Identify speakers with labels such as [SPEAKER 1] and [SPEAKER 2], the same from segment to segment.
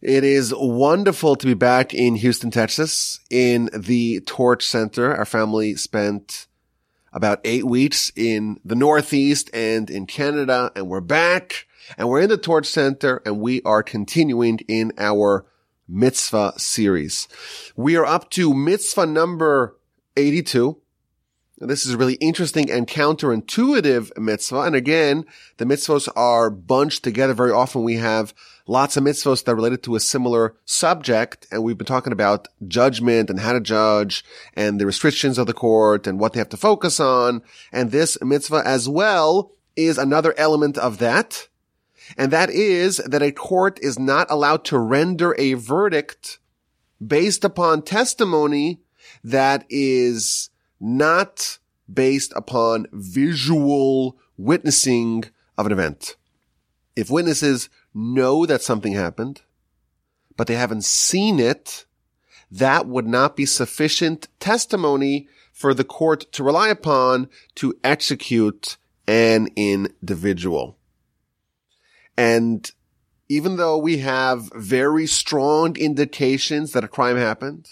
[SPEAKER 1] It is wonderful to be back in Houston, Texas, in the Torch Center. Our family spent about eight weeks in the Northeast and in Canada, and we're back, and we're in the Torch Center, and we are continuing in our mitzvah series. We are up to mitzvah number 82. This is a really interesting and counterintuitive mitzvah. And again, the mitzvahs are bunched together. Very often we have lots of mitzvahs that are related to a similar subject. And we've been talking about judgment and how to judge and the restrictions of the court and what they have to focus on. And this mitzvah as well is another element of that. And that is that a court is not allowed to render a verdict based upon testimony that is not based upon visual witnessing of an event. If witnesses know that something happened, but they haven't seen it, that would not be sufficient testimony for the court to rely upon to execute an individual. And even though we have very strong indications that a crime happened,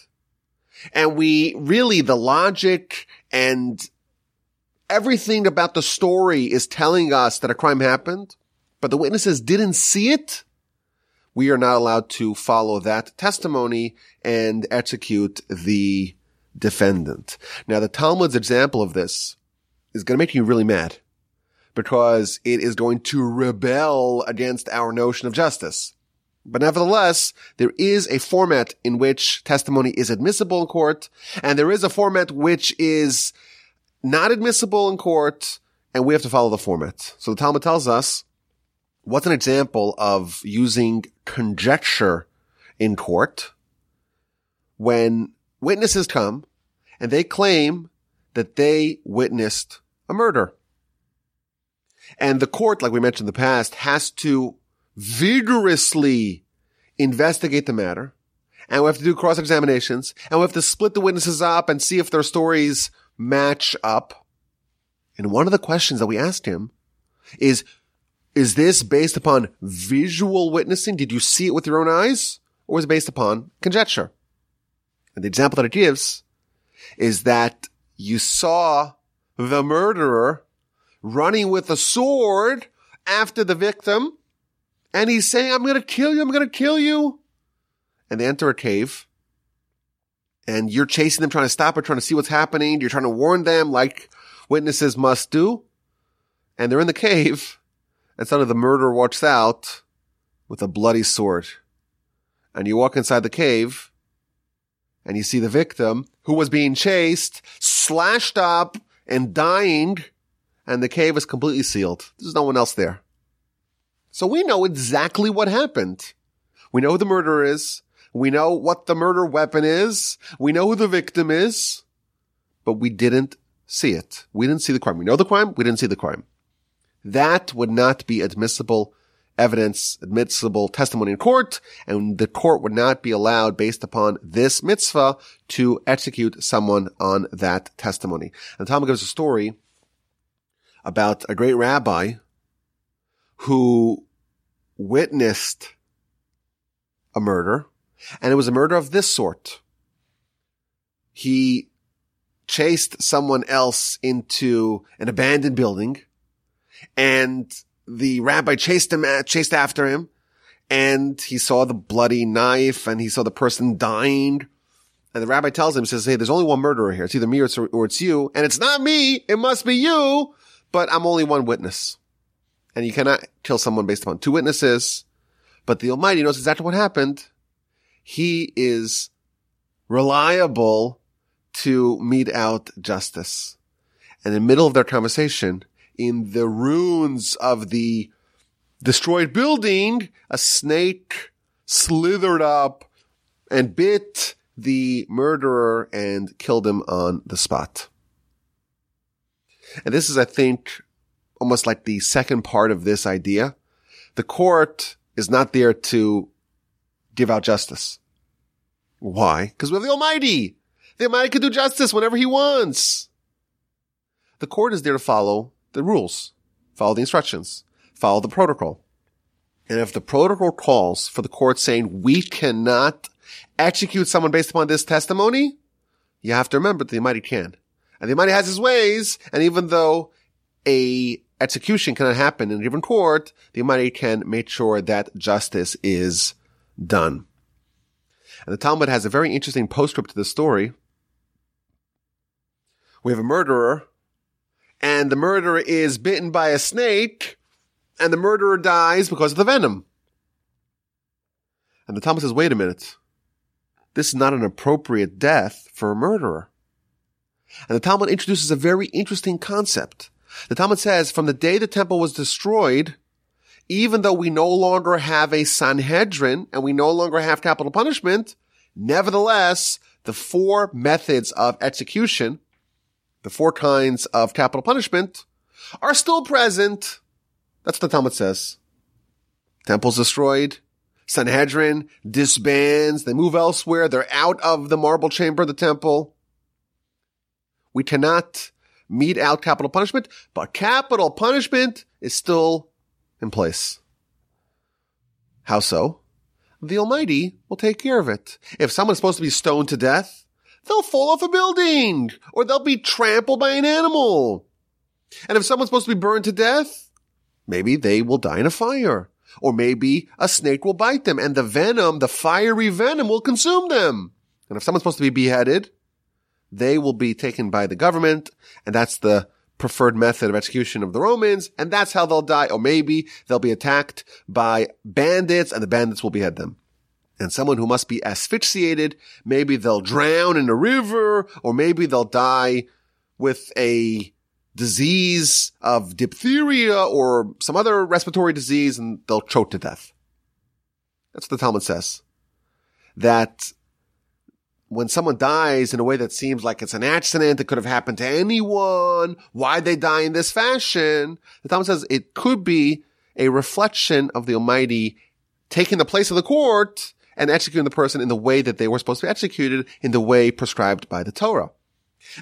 [SPEAKER 1] and we really, the logic and everything about the story is telling us that a crime happened, but the witnesses didn't see it. We are not allowed to follow that testimony and execute the defendant. Now, the Talmud's example of this is going to make you really mad because it is going to rebel against our notion of justice. But nevertheless, there is a format in which testimony is admissible in court, and there is a format which is not admissible in court, and we have to follow the format. So the Talmud tells us, what's an example of using conjecture in court when witnesses come and they claim that they witnessed a murder. And the court, like we mentioned in the past, has to vigorously investigate the matter. And we have to do cross examinations and we have to split the witnesses up and see if their stories match up. And one of the questions that we asked him is, is this based upon visual witnessing? Did you see it with your own eyes? Or is it based upon conjecture? And the example that it gives is that you saw the murderer running with a sword after the victim and he's saying, I'm going to kill you. I'm going to kill you. And they enter a cave and you're chasing them, trying to stop it, trying to see what's happening. You're trying to warn them like witnesses must do. And they're in the cave and suddenly the murderer walks out with a bloody sword. And you walk inside the cave and you see the victim who was being chased, slashed up and dying. And the cave is completely sealed. There's no one else there. So we know exactly what happened. We know who the murderer is. We know what the murder weapon is. We know who the victim is, but we didn't see it. We didn't see the crime. We know the crime. We didn't see the crime. That would not be admissible evidence, admissible testimony in court, and the court would not be allowed based upon this mitzvah to execute someone on that testimony. And Talmud gives a story about a great rabbi who witnessed a murder, and it was a murder of this sort. He chased someone else into an abandoned building, and the rabbi chased him, chased after him, and he saw the bloody knife, and he saw the person dying. And the rabbi tells him, he says, Hey, there's only one murderer here. It's either me or it's, or it's you. And it's not me. It must be you, but I'm only one witness and you cannot kill someone based upon two witnesses. But the Almighty knows exactly what happened. He is reliable to mete out justice. And in the middle of their conversation, in the ruins of the destroyed building, a snake slithered up and bit the murderer and killed him on the spot. And this is, I think, almost like the second part of this idea. The court is not there to give out justice. Why? Because we have the Almighty. The Almighty can do justice whenever he wants. The court is there to follow the rules, follow the instructions, follow the protocol. And if the protocol calls for the court saying we cannot execute someone based upon this testimony, you have to remember that the Almighty can. And the Almighty has his ways, and even though a execution cannot happen in a given court, the Almighty can make sure that justice is done. And the Talmud has a very interesting postscript to this story. We have a murderer, and the murderer is bitten by a snake, and the murderer dies because of the venom. And the Talmud says, wait a minute. This is not an appropriate death for a murderer. And the Talmud introduces a very interesting concept. The Talmud says, from the day the temple was destroyed, even though we no longer have a Sanhedrin and we no longer have capital punishment, nevertheless, the four methods of execution, the four kinds of capital punishment, are still present. That's what the Talmud says. Temple's destroyed. Sanhedrin disbands. They move elsewhere. They're out of the marble chamber of the temple. We cannot mete out capital punishment, but capital punishment is still in place. How so? The Almighty will take care of it. If someone's supposed to be stoned to death, they'll fall off a building or they'll be trampled by an animal. And if someone's supposed to be burned to death, maybe they will die in a fire. Or maybe a snake will bite them and the venom, the fiery venom will consume them. And if someone's supposed to be beheaded, they will be taken by the government and that's the preferred method of execution of the Romans, and that's how they'll die. Or maybe they'll be attacked by bandits and the bandits will behead them. And someone who must be asphyxiated, maybe they'll drown in a river, or maybe they'll die with a disease of diphtheria or some other respiratory disease and they'll choke to death. That's what the Talmud says. That when someone dies in a way that seems like it's an accident, it could have happened to anyone, why they die in this fashion, the Talmud says it could be a reflection of the Almighty taking the place of the court and executing the person in the way that they were supposed to be executed in the way prescribed by the Torah.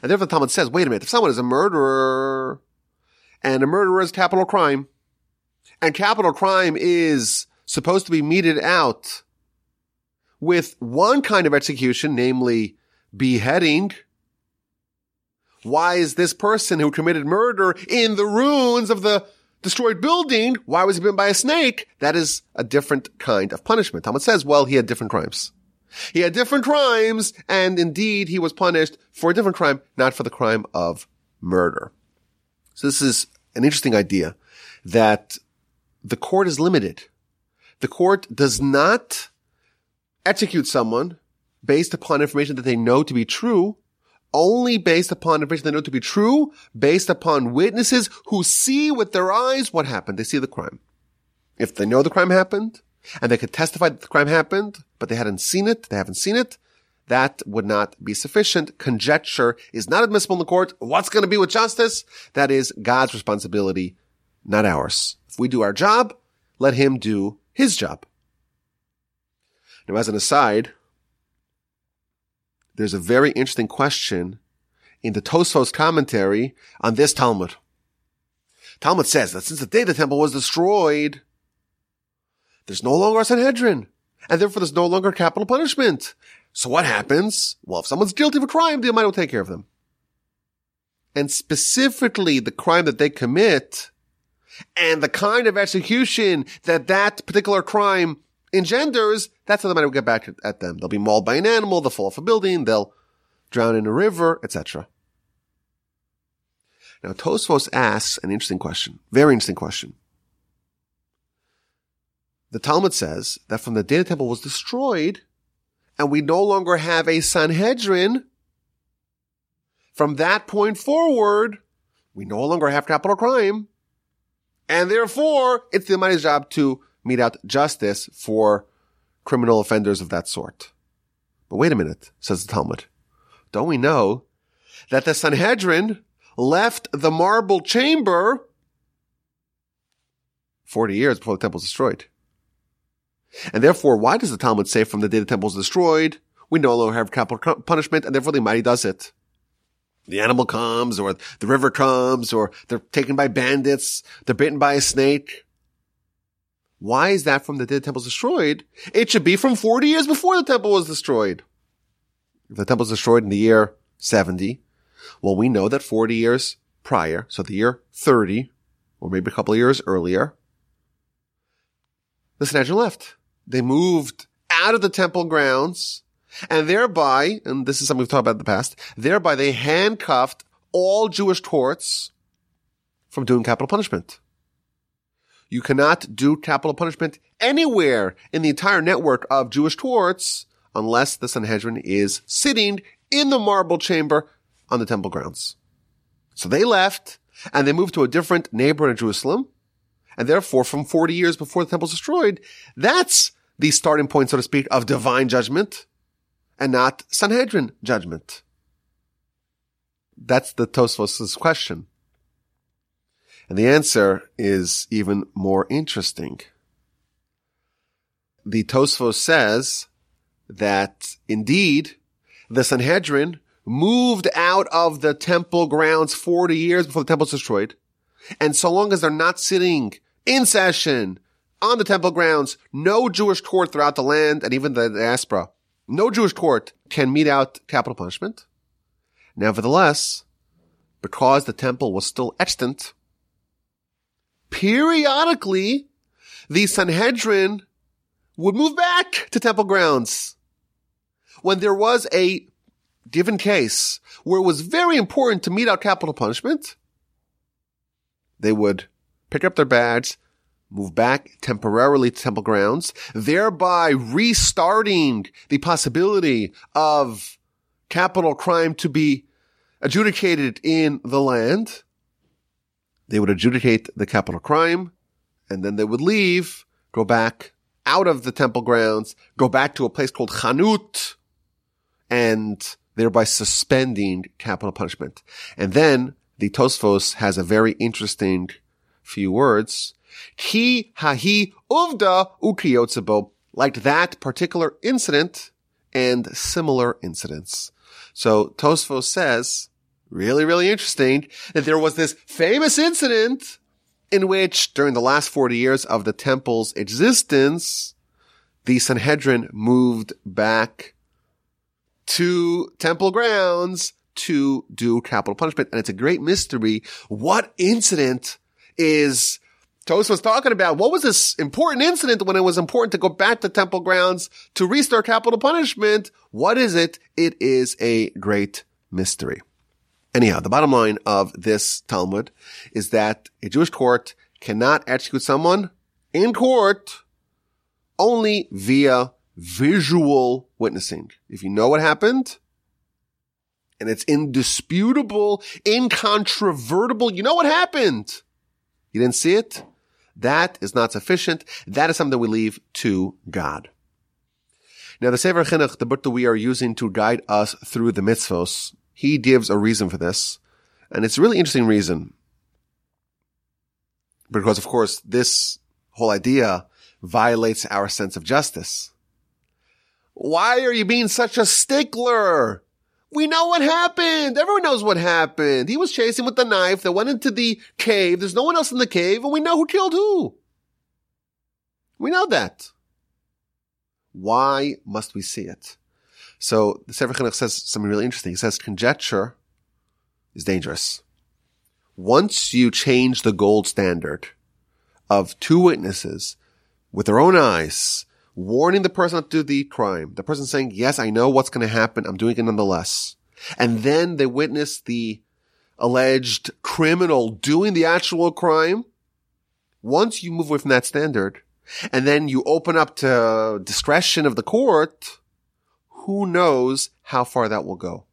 [SPEAKER 1] And therefore the Talmud says, wait a minute, if someone is a murderer and a murderer is capital crime and capital crime is supposed to be meted out with one kind of execution, namely beheading, why is this person who committed murder in the ruins of the destroyed building, why was he bitten by a snake? That is a different kind of punishment. Talmud says, well, he had different crimes. He had different crimes, and indeed he was punished for a different crime, not for the crime of murder. So this is an interesting idea that the court is limited. The court does not execute someone based upon information that they know to be true, only based upon information they know to be true, based upon witnesses who see with their eyes what happened. They see the crime. If they know the crime happened, and they could testify that the crime happened, but they hadn't seen it, they haven't seen it, that would not be sufficient. Conjecture is not admissible in the court. What's going to be with justice? That is God's responsibility, not ours. If we do our job, let him do his job. Now, as an aside, there's a very interesting question in the Tosfos commentary on this Talmud. Talmud says that since the day the temple was destroyed, there's no longer a Sanhedrin, and therefore there's no longer capital punishment. So what happens? Well, if someone's guilty of a crime, the Almighty will take care of them. And specifically the crime that they commit and the kind of execution that that particular crime engenders, that's how the Almighty will get back at them. They'll be mauled by an animal, they'll fall off a building, they'll drown in a river, etc. Now, Tosfos asks an interesting question, very interesting question. The Talmud says that from the day the temple was destroyed, and we no longer have a Sanhedrin, from that point forward, we no longer have capital crime, and therefore it's the Almighty's job to mete out justice for criminal offenders of that sort. But wait a minute, says the Talmud. Don't we know that the Sanhedrin left the marble chamber 40 years before the temple was destroyed? And therefore, why does the Talmud say from the day the temple was destroyed, we no longer have capital punishment, and therefore the mighty does it? The animal comes, or the river comes, or they're taken by bandits, they're bitten by a snake. Why is that from the day the temple was destroyed? It should be from 40 years before the temple was destroyed. If the temple was destroyed in the year 70, well, we know that 40 years prior, so the year 30, or maybe a couple of years earlier, the Sanhedrin left. They moved out of the temple grounds and thereby, and this is something we've talked about in the past, thereby they handcuffed all Jewish courts from doing capital punishment. You cannot do capital punishment anywhere in the entire network of Jewish courts unless the Sanhedrin is sitting in the marble chamber on the temple grounds. So they left and they moved to a different neighborhood in Jerusalem. And therefore, from 40 years before the temple was destroyed, that's the starting point, so to speak, of divine judgment and not Sanhedrin judgment. That's the Tosfos' question. And the answer is even more interesting. The Tosfos says that indeed the Sanhedrin moved out of the temple grounds 40 years before the temple was destroyed. And so long as they're not sitting in session on the temple grounds, no Jewish court throughout the land and even the diaspora, no Jewish court can mete out capital punishment. Nevertheless, because the temple was still extant, periodically the Sanhedrin would move back to temple grounds. When there was a given case where it was very important to mete out capital punishment, they would pick up their badge, move back temporarily to temple grounds, thereby restarting the possibility of capital crime to be adjudicated in the land. They would adjudicate the capital crime and then they would leave, go back out of the temple grounds, go back to a place called Chanut and thereby suspending capital punishment. And then the Tosfos has a very interesting few words. Ki hahi uvda ukiyotzibo, like that particular incident and similar incidents. So Tosfos says, really, really interesting, that there was this famous incident in which during the last 40 years of the temple's existence, the Sanhedrin moved back to temple grounds to do capital punishment. And it's a great mystery. What incident is Tosfos talking about? What was this important incident when it was important to go back to temple grounds to restore capital punishment? What is it? It is a great mystery. Anyhow, the bottom line of this Talmud is that a Jewish court cannot execute someone in court only via visual witnessing. If you know what happened, and it's indisputable, incontrovertible, you know what happened. You didn't see it? That is not sufficient. That is something we leave to God. Now, the Sefer Chinuch, the book that we are using to guide us through the mitzvos, he gives a reason for this. And it's a really interesting reason. Because, of course, this whole idea violates our sense of justice. Why are you being such a stickler? We know what happened. Everyone knows what happened. He was chasing with the knife that went into the cave. There's no one else in the cave and we know who killed who. We know that. Why must we see it? So the Sefer Chinuch says something really interesting. He says conjecture is dangerous. Once you change the gold standard of two witnesses with their own eyes warning the person not to do the crime. The person saying, yes, I know what's going to happen. I'm doing it nonetheless. And then they witness the alleged criminal doing the actual crime. Once you move away from that standard and then you open up to discretion of the court, who knows how far that will go.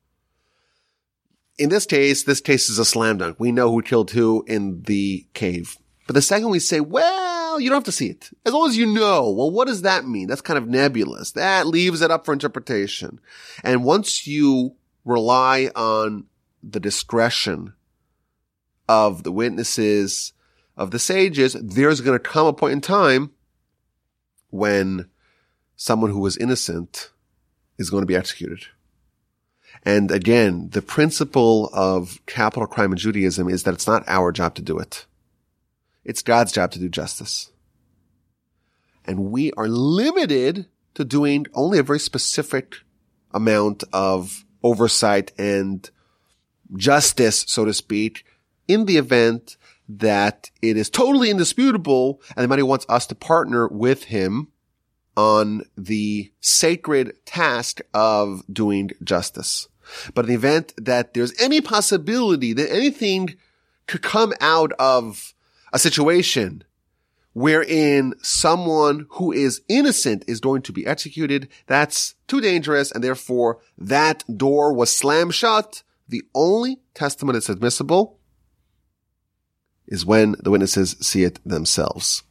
[SPEAKER 1] In this case, this case is a slam dunk. We know who killed who in the cave. But the second we say, well, you don't have to see it. As long as you know, well, what does that mean? That's kind of nebulous. That leaves it up for interpretation. And once you rely on the discretion of the witnesses, of the sages, there's going to come a point in time when someone who was innocent is going to be executed. And again, the principle of capital crime in Judaism is that it's not our job to do it. It's God's job to do justice. And we are limited to doing only a very specific amount of oversight and justice, so to speak, in the event that it is totally indisputable and the money wants us to partner with him on the sacred task of doing justice. But in the event that there's any possibility that anything could come out of a situation wherein someone who is innocent is going to be executed, that's too dangerous and therefore that door was slammed shut. The only testimony that's admissible is when the witnesses see it themselves.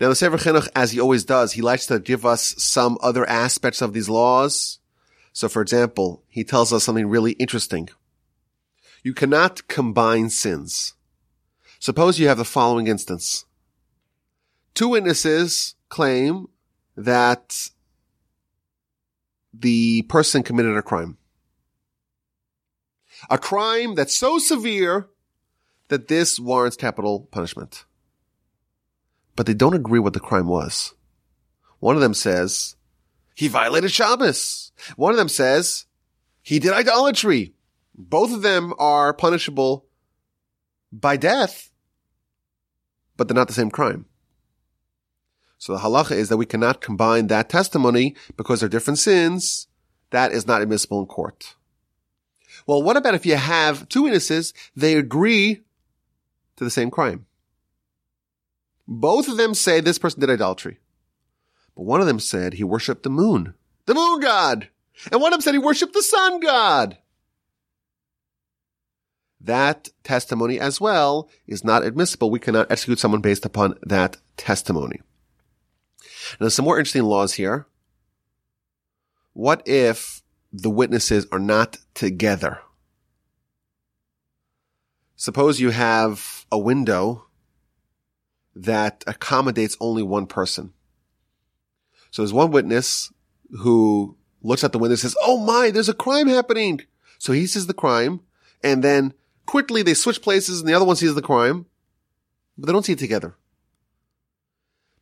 [SPEAKER 1] Now the Sefer Chinuch, as he always does, he likes to give us some other aspects of these laws. So for example, he tells us something really interesting. You cannot combine sins. Suppose you have the following instance. Two witnesses claim that the person committed a crime. A crime that's so severe that this warrants capital punishment but they don't agree what the crime was. One of them says he violated Shabbos. One of them says he did idolatry. Both of them are punishable by death, but they're not the same crime. So the halacha is that we cannot combine that testimony because they're different sins. That is not admissible in court. Well, what about if you have two witnesses, they agree to the same crime? Both of them say this person did idolatry. But one of them said he worshiped the moon, the moon god. And one of them said he worshiped the sun god. That testimony as well is not admissible. We cannot execute someone based upon that testimony. Now, some more interesting laws here. What if the witnesses are not together? Suppose you have a window that accommodates only one person. So there's one witness who looks at the window and says, Oh my, there's a crime happening. So he sees the crime and then quickly they switch places and the other one sees the crime, but they don't see it together.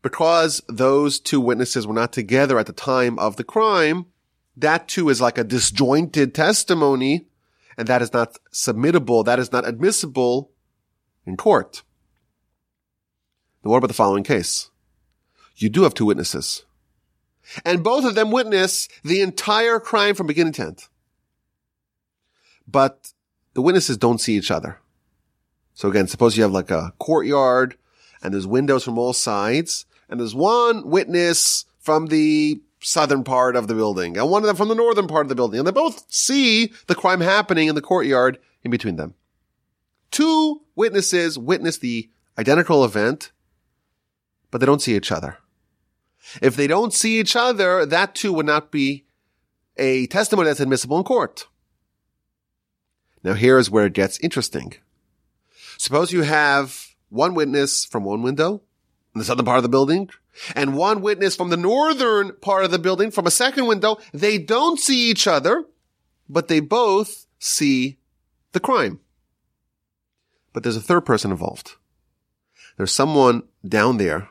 [SPEAKER 1] Because those two witnesses were not together at the time of the crime, that too is like a disjointed testimony and that is not submittable. That is not admissible in court. Then what about the following case? You do have two witnesses. And both of them witness the entire crime from beginning to end. But the witnesses don't see each other. So again, suppose you have like a courtyard and there's windows from all sides and there's one witness from the southern part of the building and one of them from the northern part of the building and they both see the crime happening in the courtyard in between them. Two witnesses witness the identical event but they don't see each other. If they don't see each other, that too would not be a testimony that's admissible in court. Now here is where it gets interesting. Suppose you have one witness from one window in the southern part of the building and one witness from the northern part of the building from a second window. They don't see each other, but they both see the crime. But there's a third person involved. There's someone down there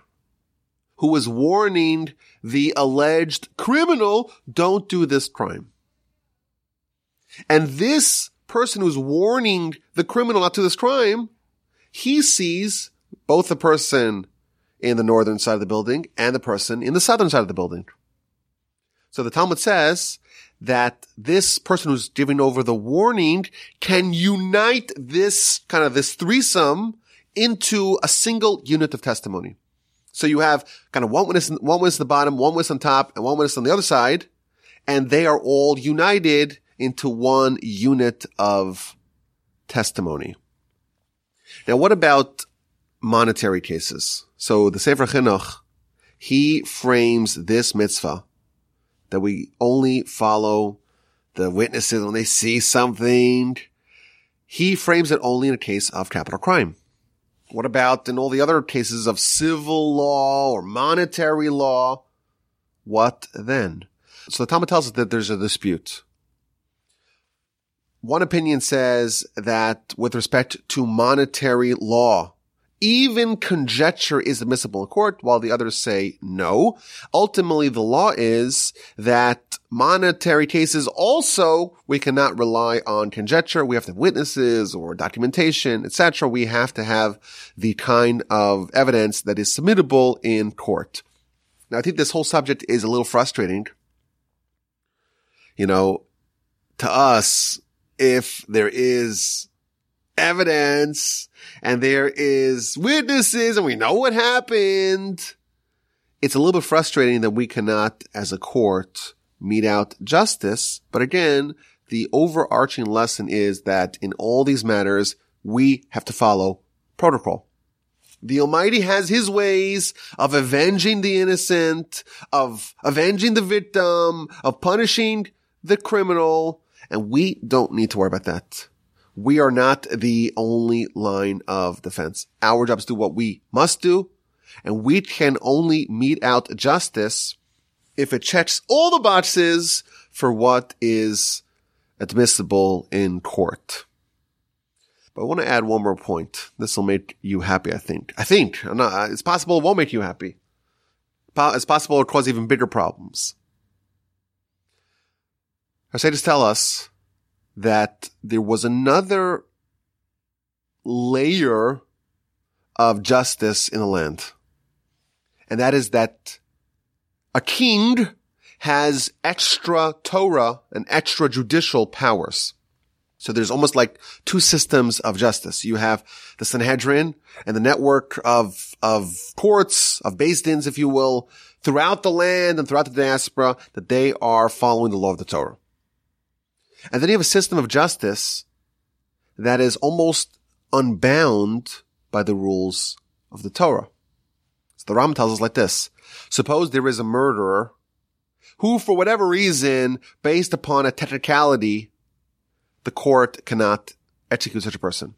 [SPEAKER 1] who was warning the alleged criminal, don't do this crime. And this person who's warning the criminal not to this crime, he sees both the person in the northern side of the building and the person in the southern side of the building. So the Talmud says that this person who's giving over the warning can unite this kind of this threesome into a single unit of testimony. So you have kind of one witness, one witness at the bottom, one witness on top, and one witness on the other side, and they are all united into one unit of testimony. Now, what about monetary cases? So the Sefer Chinuch, he frames this mitzvah that we only follow the witnesses when they see something. He frames it only in a case of capital crime. What about in all the other cases of civil law or monetary law? What then? So the Talmud tells us that there's a dispute. One opinion says that with respect to monetary law, even conjecture is admissible in court, while the others say no. Ultimately, the law is that monetary cases also, we cannot rely on conjecture. We have to have witnesses or documentation, etc. We have to have the kind of evidence that is submittable in court. Now, I think this whole subject is a little frustrating. You know, to us, if there is evidence and there is witnesses and we know what happened. It's a little bit frustrating that we cannot, as a court, mete out justice. But again, the overarching lesson is that in all these matters, we have to follow protocol. The Almighty has his ways of avenging the innocent, of avenging the victim, of punishing the criminal, and we don't need to worry about that we are not the only line of defense. Our job is to do what we must do, and we can only mete out justice if it checks all the boxes for what is admissible in court. But I want to add one more point. This will make you happy, I think. I think. Not, uh, it's possible it won't make you happy. It's possible it'll cause even bigger problems. Hasidus tell us that there was another layer of justice in the land. And that is that a king has extra Torah and extra judicial powers. So there's almost like two systems of justice. You have the Sanhedrin and the network of, of courts, of Beis Dins, if you will, throughout the land and throughout the diaspora that they are following the law of the Torah. And then you have a system of justice that is almost unbound by the rules of the Torah. So the Rambam tells us like this. Suppose there is a murderer who, for whatever reason, based upon a technicality, the court cannot execute such a person.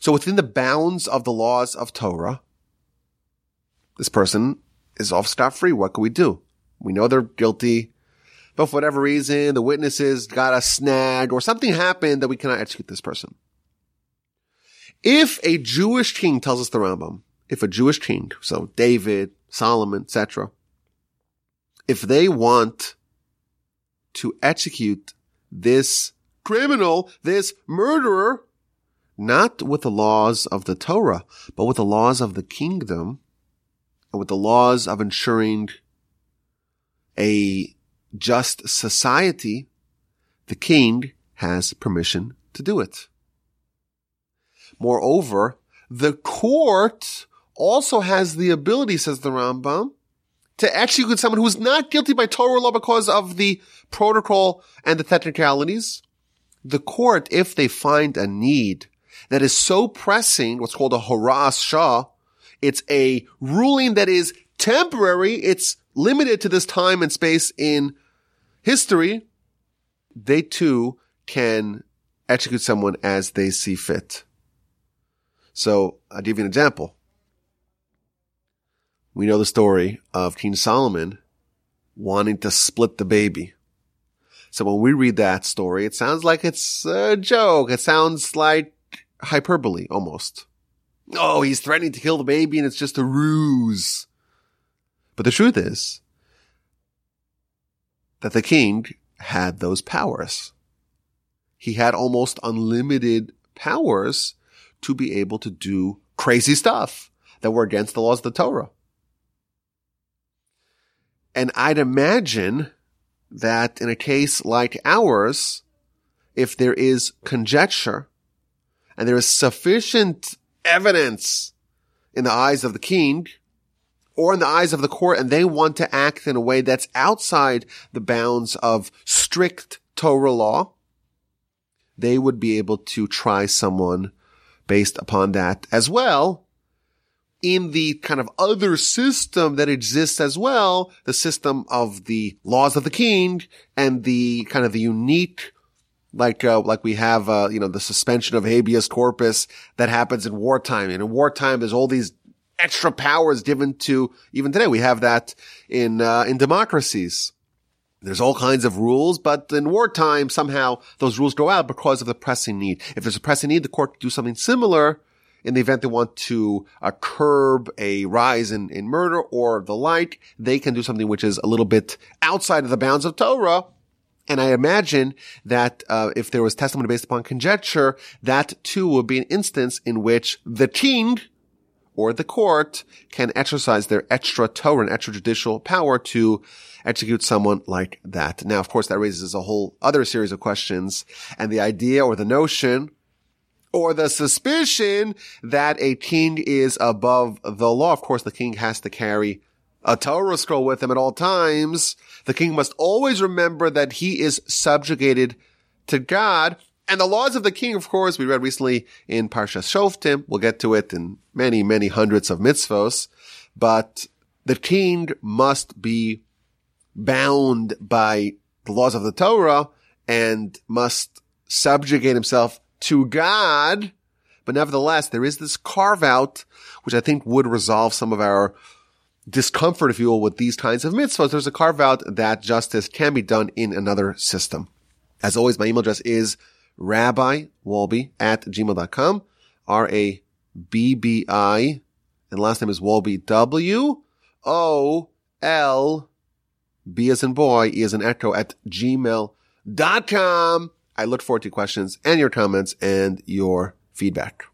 [SPEAKER 1] So within the bounds of the laws of Torah, this person is off scot-free. What can we do? We know they're guilty but for whatever reason, the witnesses got a snag or something happened that we cannot execute this person. If a Jewish king tells us the Rambam, if a Jewish king, so David, Solomon, etc., if they want to execute this criminal, this murderer, not with the laws of the Torah, but with the laws of the kingdom, and with the laws of ensuring a just society, the king has permission to do it. Moreover, the court also has the ability, says the Rambam, to execute someone who is not guilty by Torah law because of the protocol and the technicalities. The court, if they find a need that is so pressing, what's called a horas shah, it's a ruling that is temporary, it's limited to this time and space in history, they too can execute someone as they see fit. So I'll give you an example. We know the story of King Solomon wanting to split the baby. So when we read that story, it sounds like it's a joke. It sounds like hyperbole almost. Oh, he's threatening to kill the baby and it's just a ruse. But the truth is, that the king had those powers. He had almost unlimited powers to be able to do crazy stuff that were against the laws of the Torah. And I'd imagine that in a case like ours, if there is conjecture and there is sufficient evidence in the eyes of the king or in the eyes of the court and they want to act in a way that's outside the bounds of strict Torah law, they would be able to try someone based upon that as well. In the kind of other system that exists as well, the system of the laws of the king and the kind of the unique like uh, like we have uh, you know the suspension of habeas corpus that happens in wartime. And in wartime, there's all these extra powers given to even today. We have that in uh, in democracies. There's all kinds of rules, but in wartime, somehow those rules go out because of the pressing need. If there's a pressing need, the court do something similar in the event they want to uh, curb a rise in, in murder or the like, they can do something which is a little bit outside of the bounds of Torah. And I imagine that uh, if there was testimony based upon conjecture, that too would be an instance in which the king or the court can exercise their extra Torah and extrajudicial power to execute someone like that. Now, of course, that raises a whole other series of questions and the idea or the notion or the suspicion that a king is above the law. Of course, the king has to carry a Torah scroll with him at all times. The king must always remember that he is subjugated to God. And the laws of the king, of course, we read recently in Parsha Shoftim. We'll get to it in many, many hundreds of mitzvos. But the king must be bound by the laws of the Torah and must subjugate himself to God. But nevertheless, there is this carve out, which I think would resolve some of our discomfort, if you will, with these kinds of mitzvahs. There's a carve out that justice can be done in another system. As always, my email address is rabbiwolbe at gmail.com. R-A-B-B-I. And last name is Wolbe. W-O-L B as in boy, E as in echo at gmail.com. I look forward to questions and your comments and your feedback.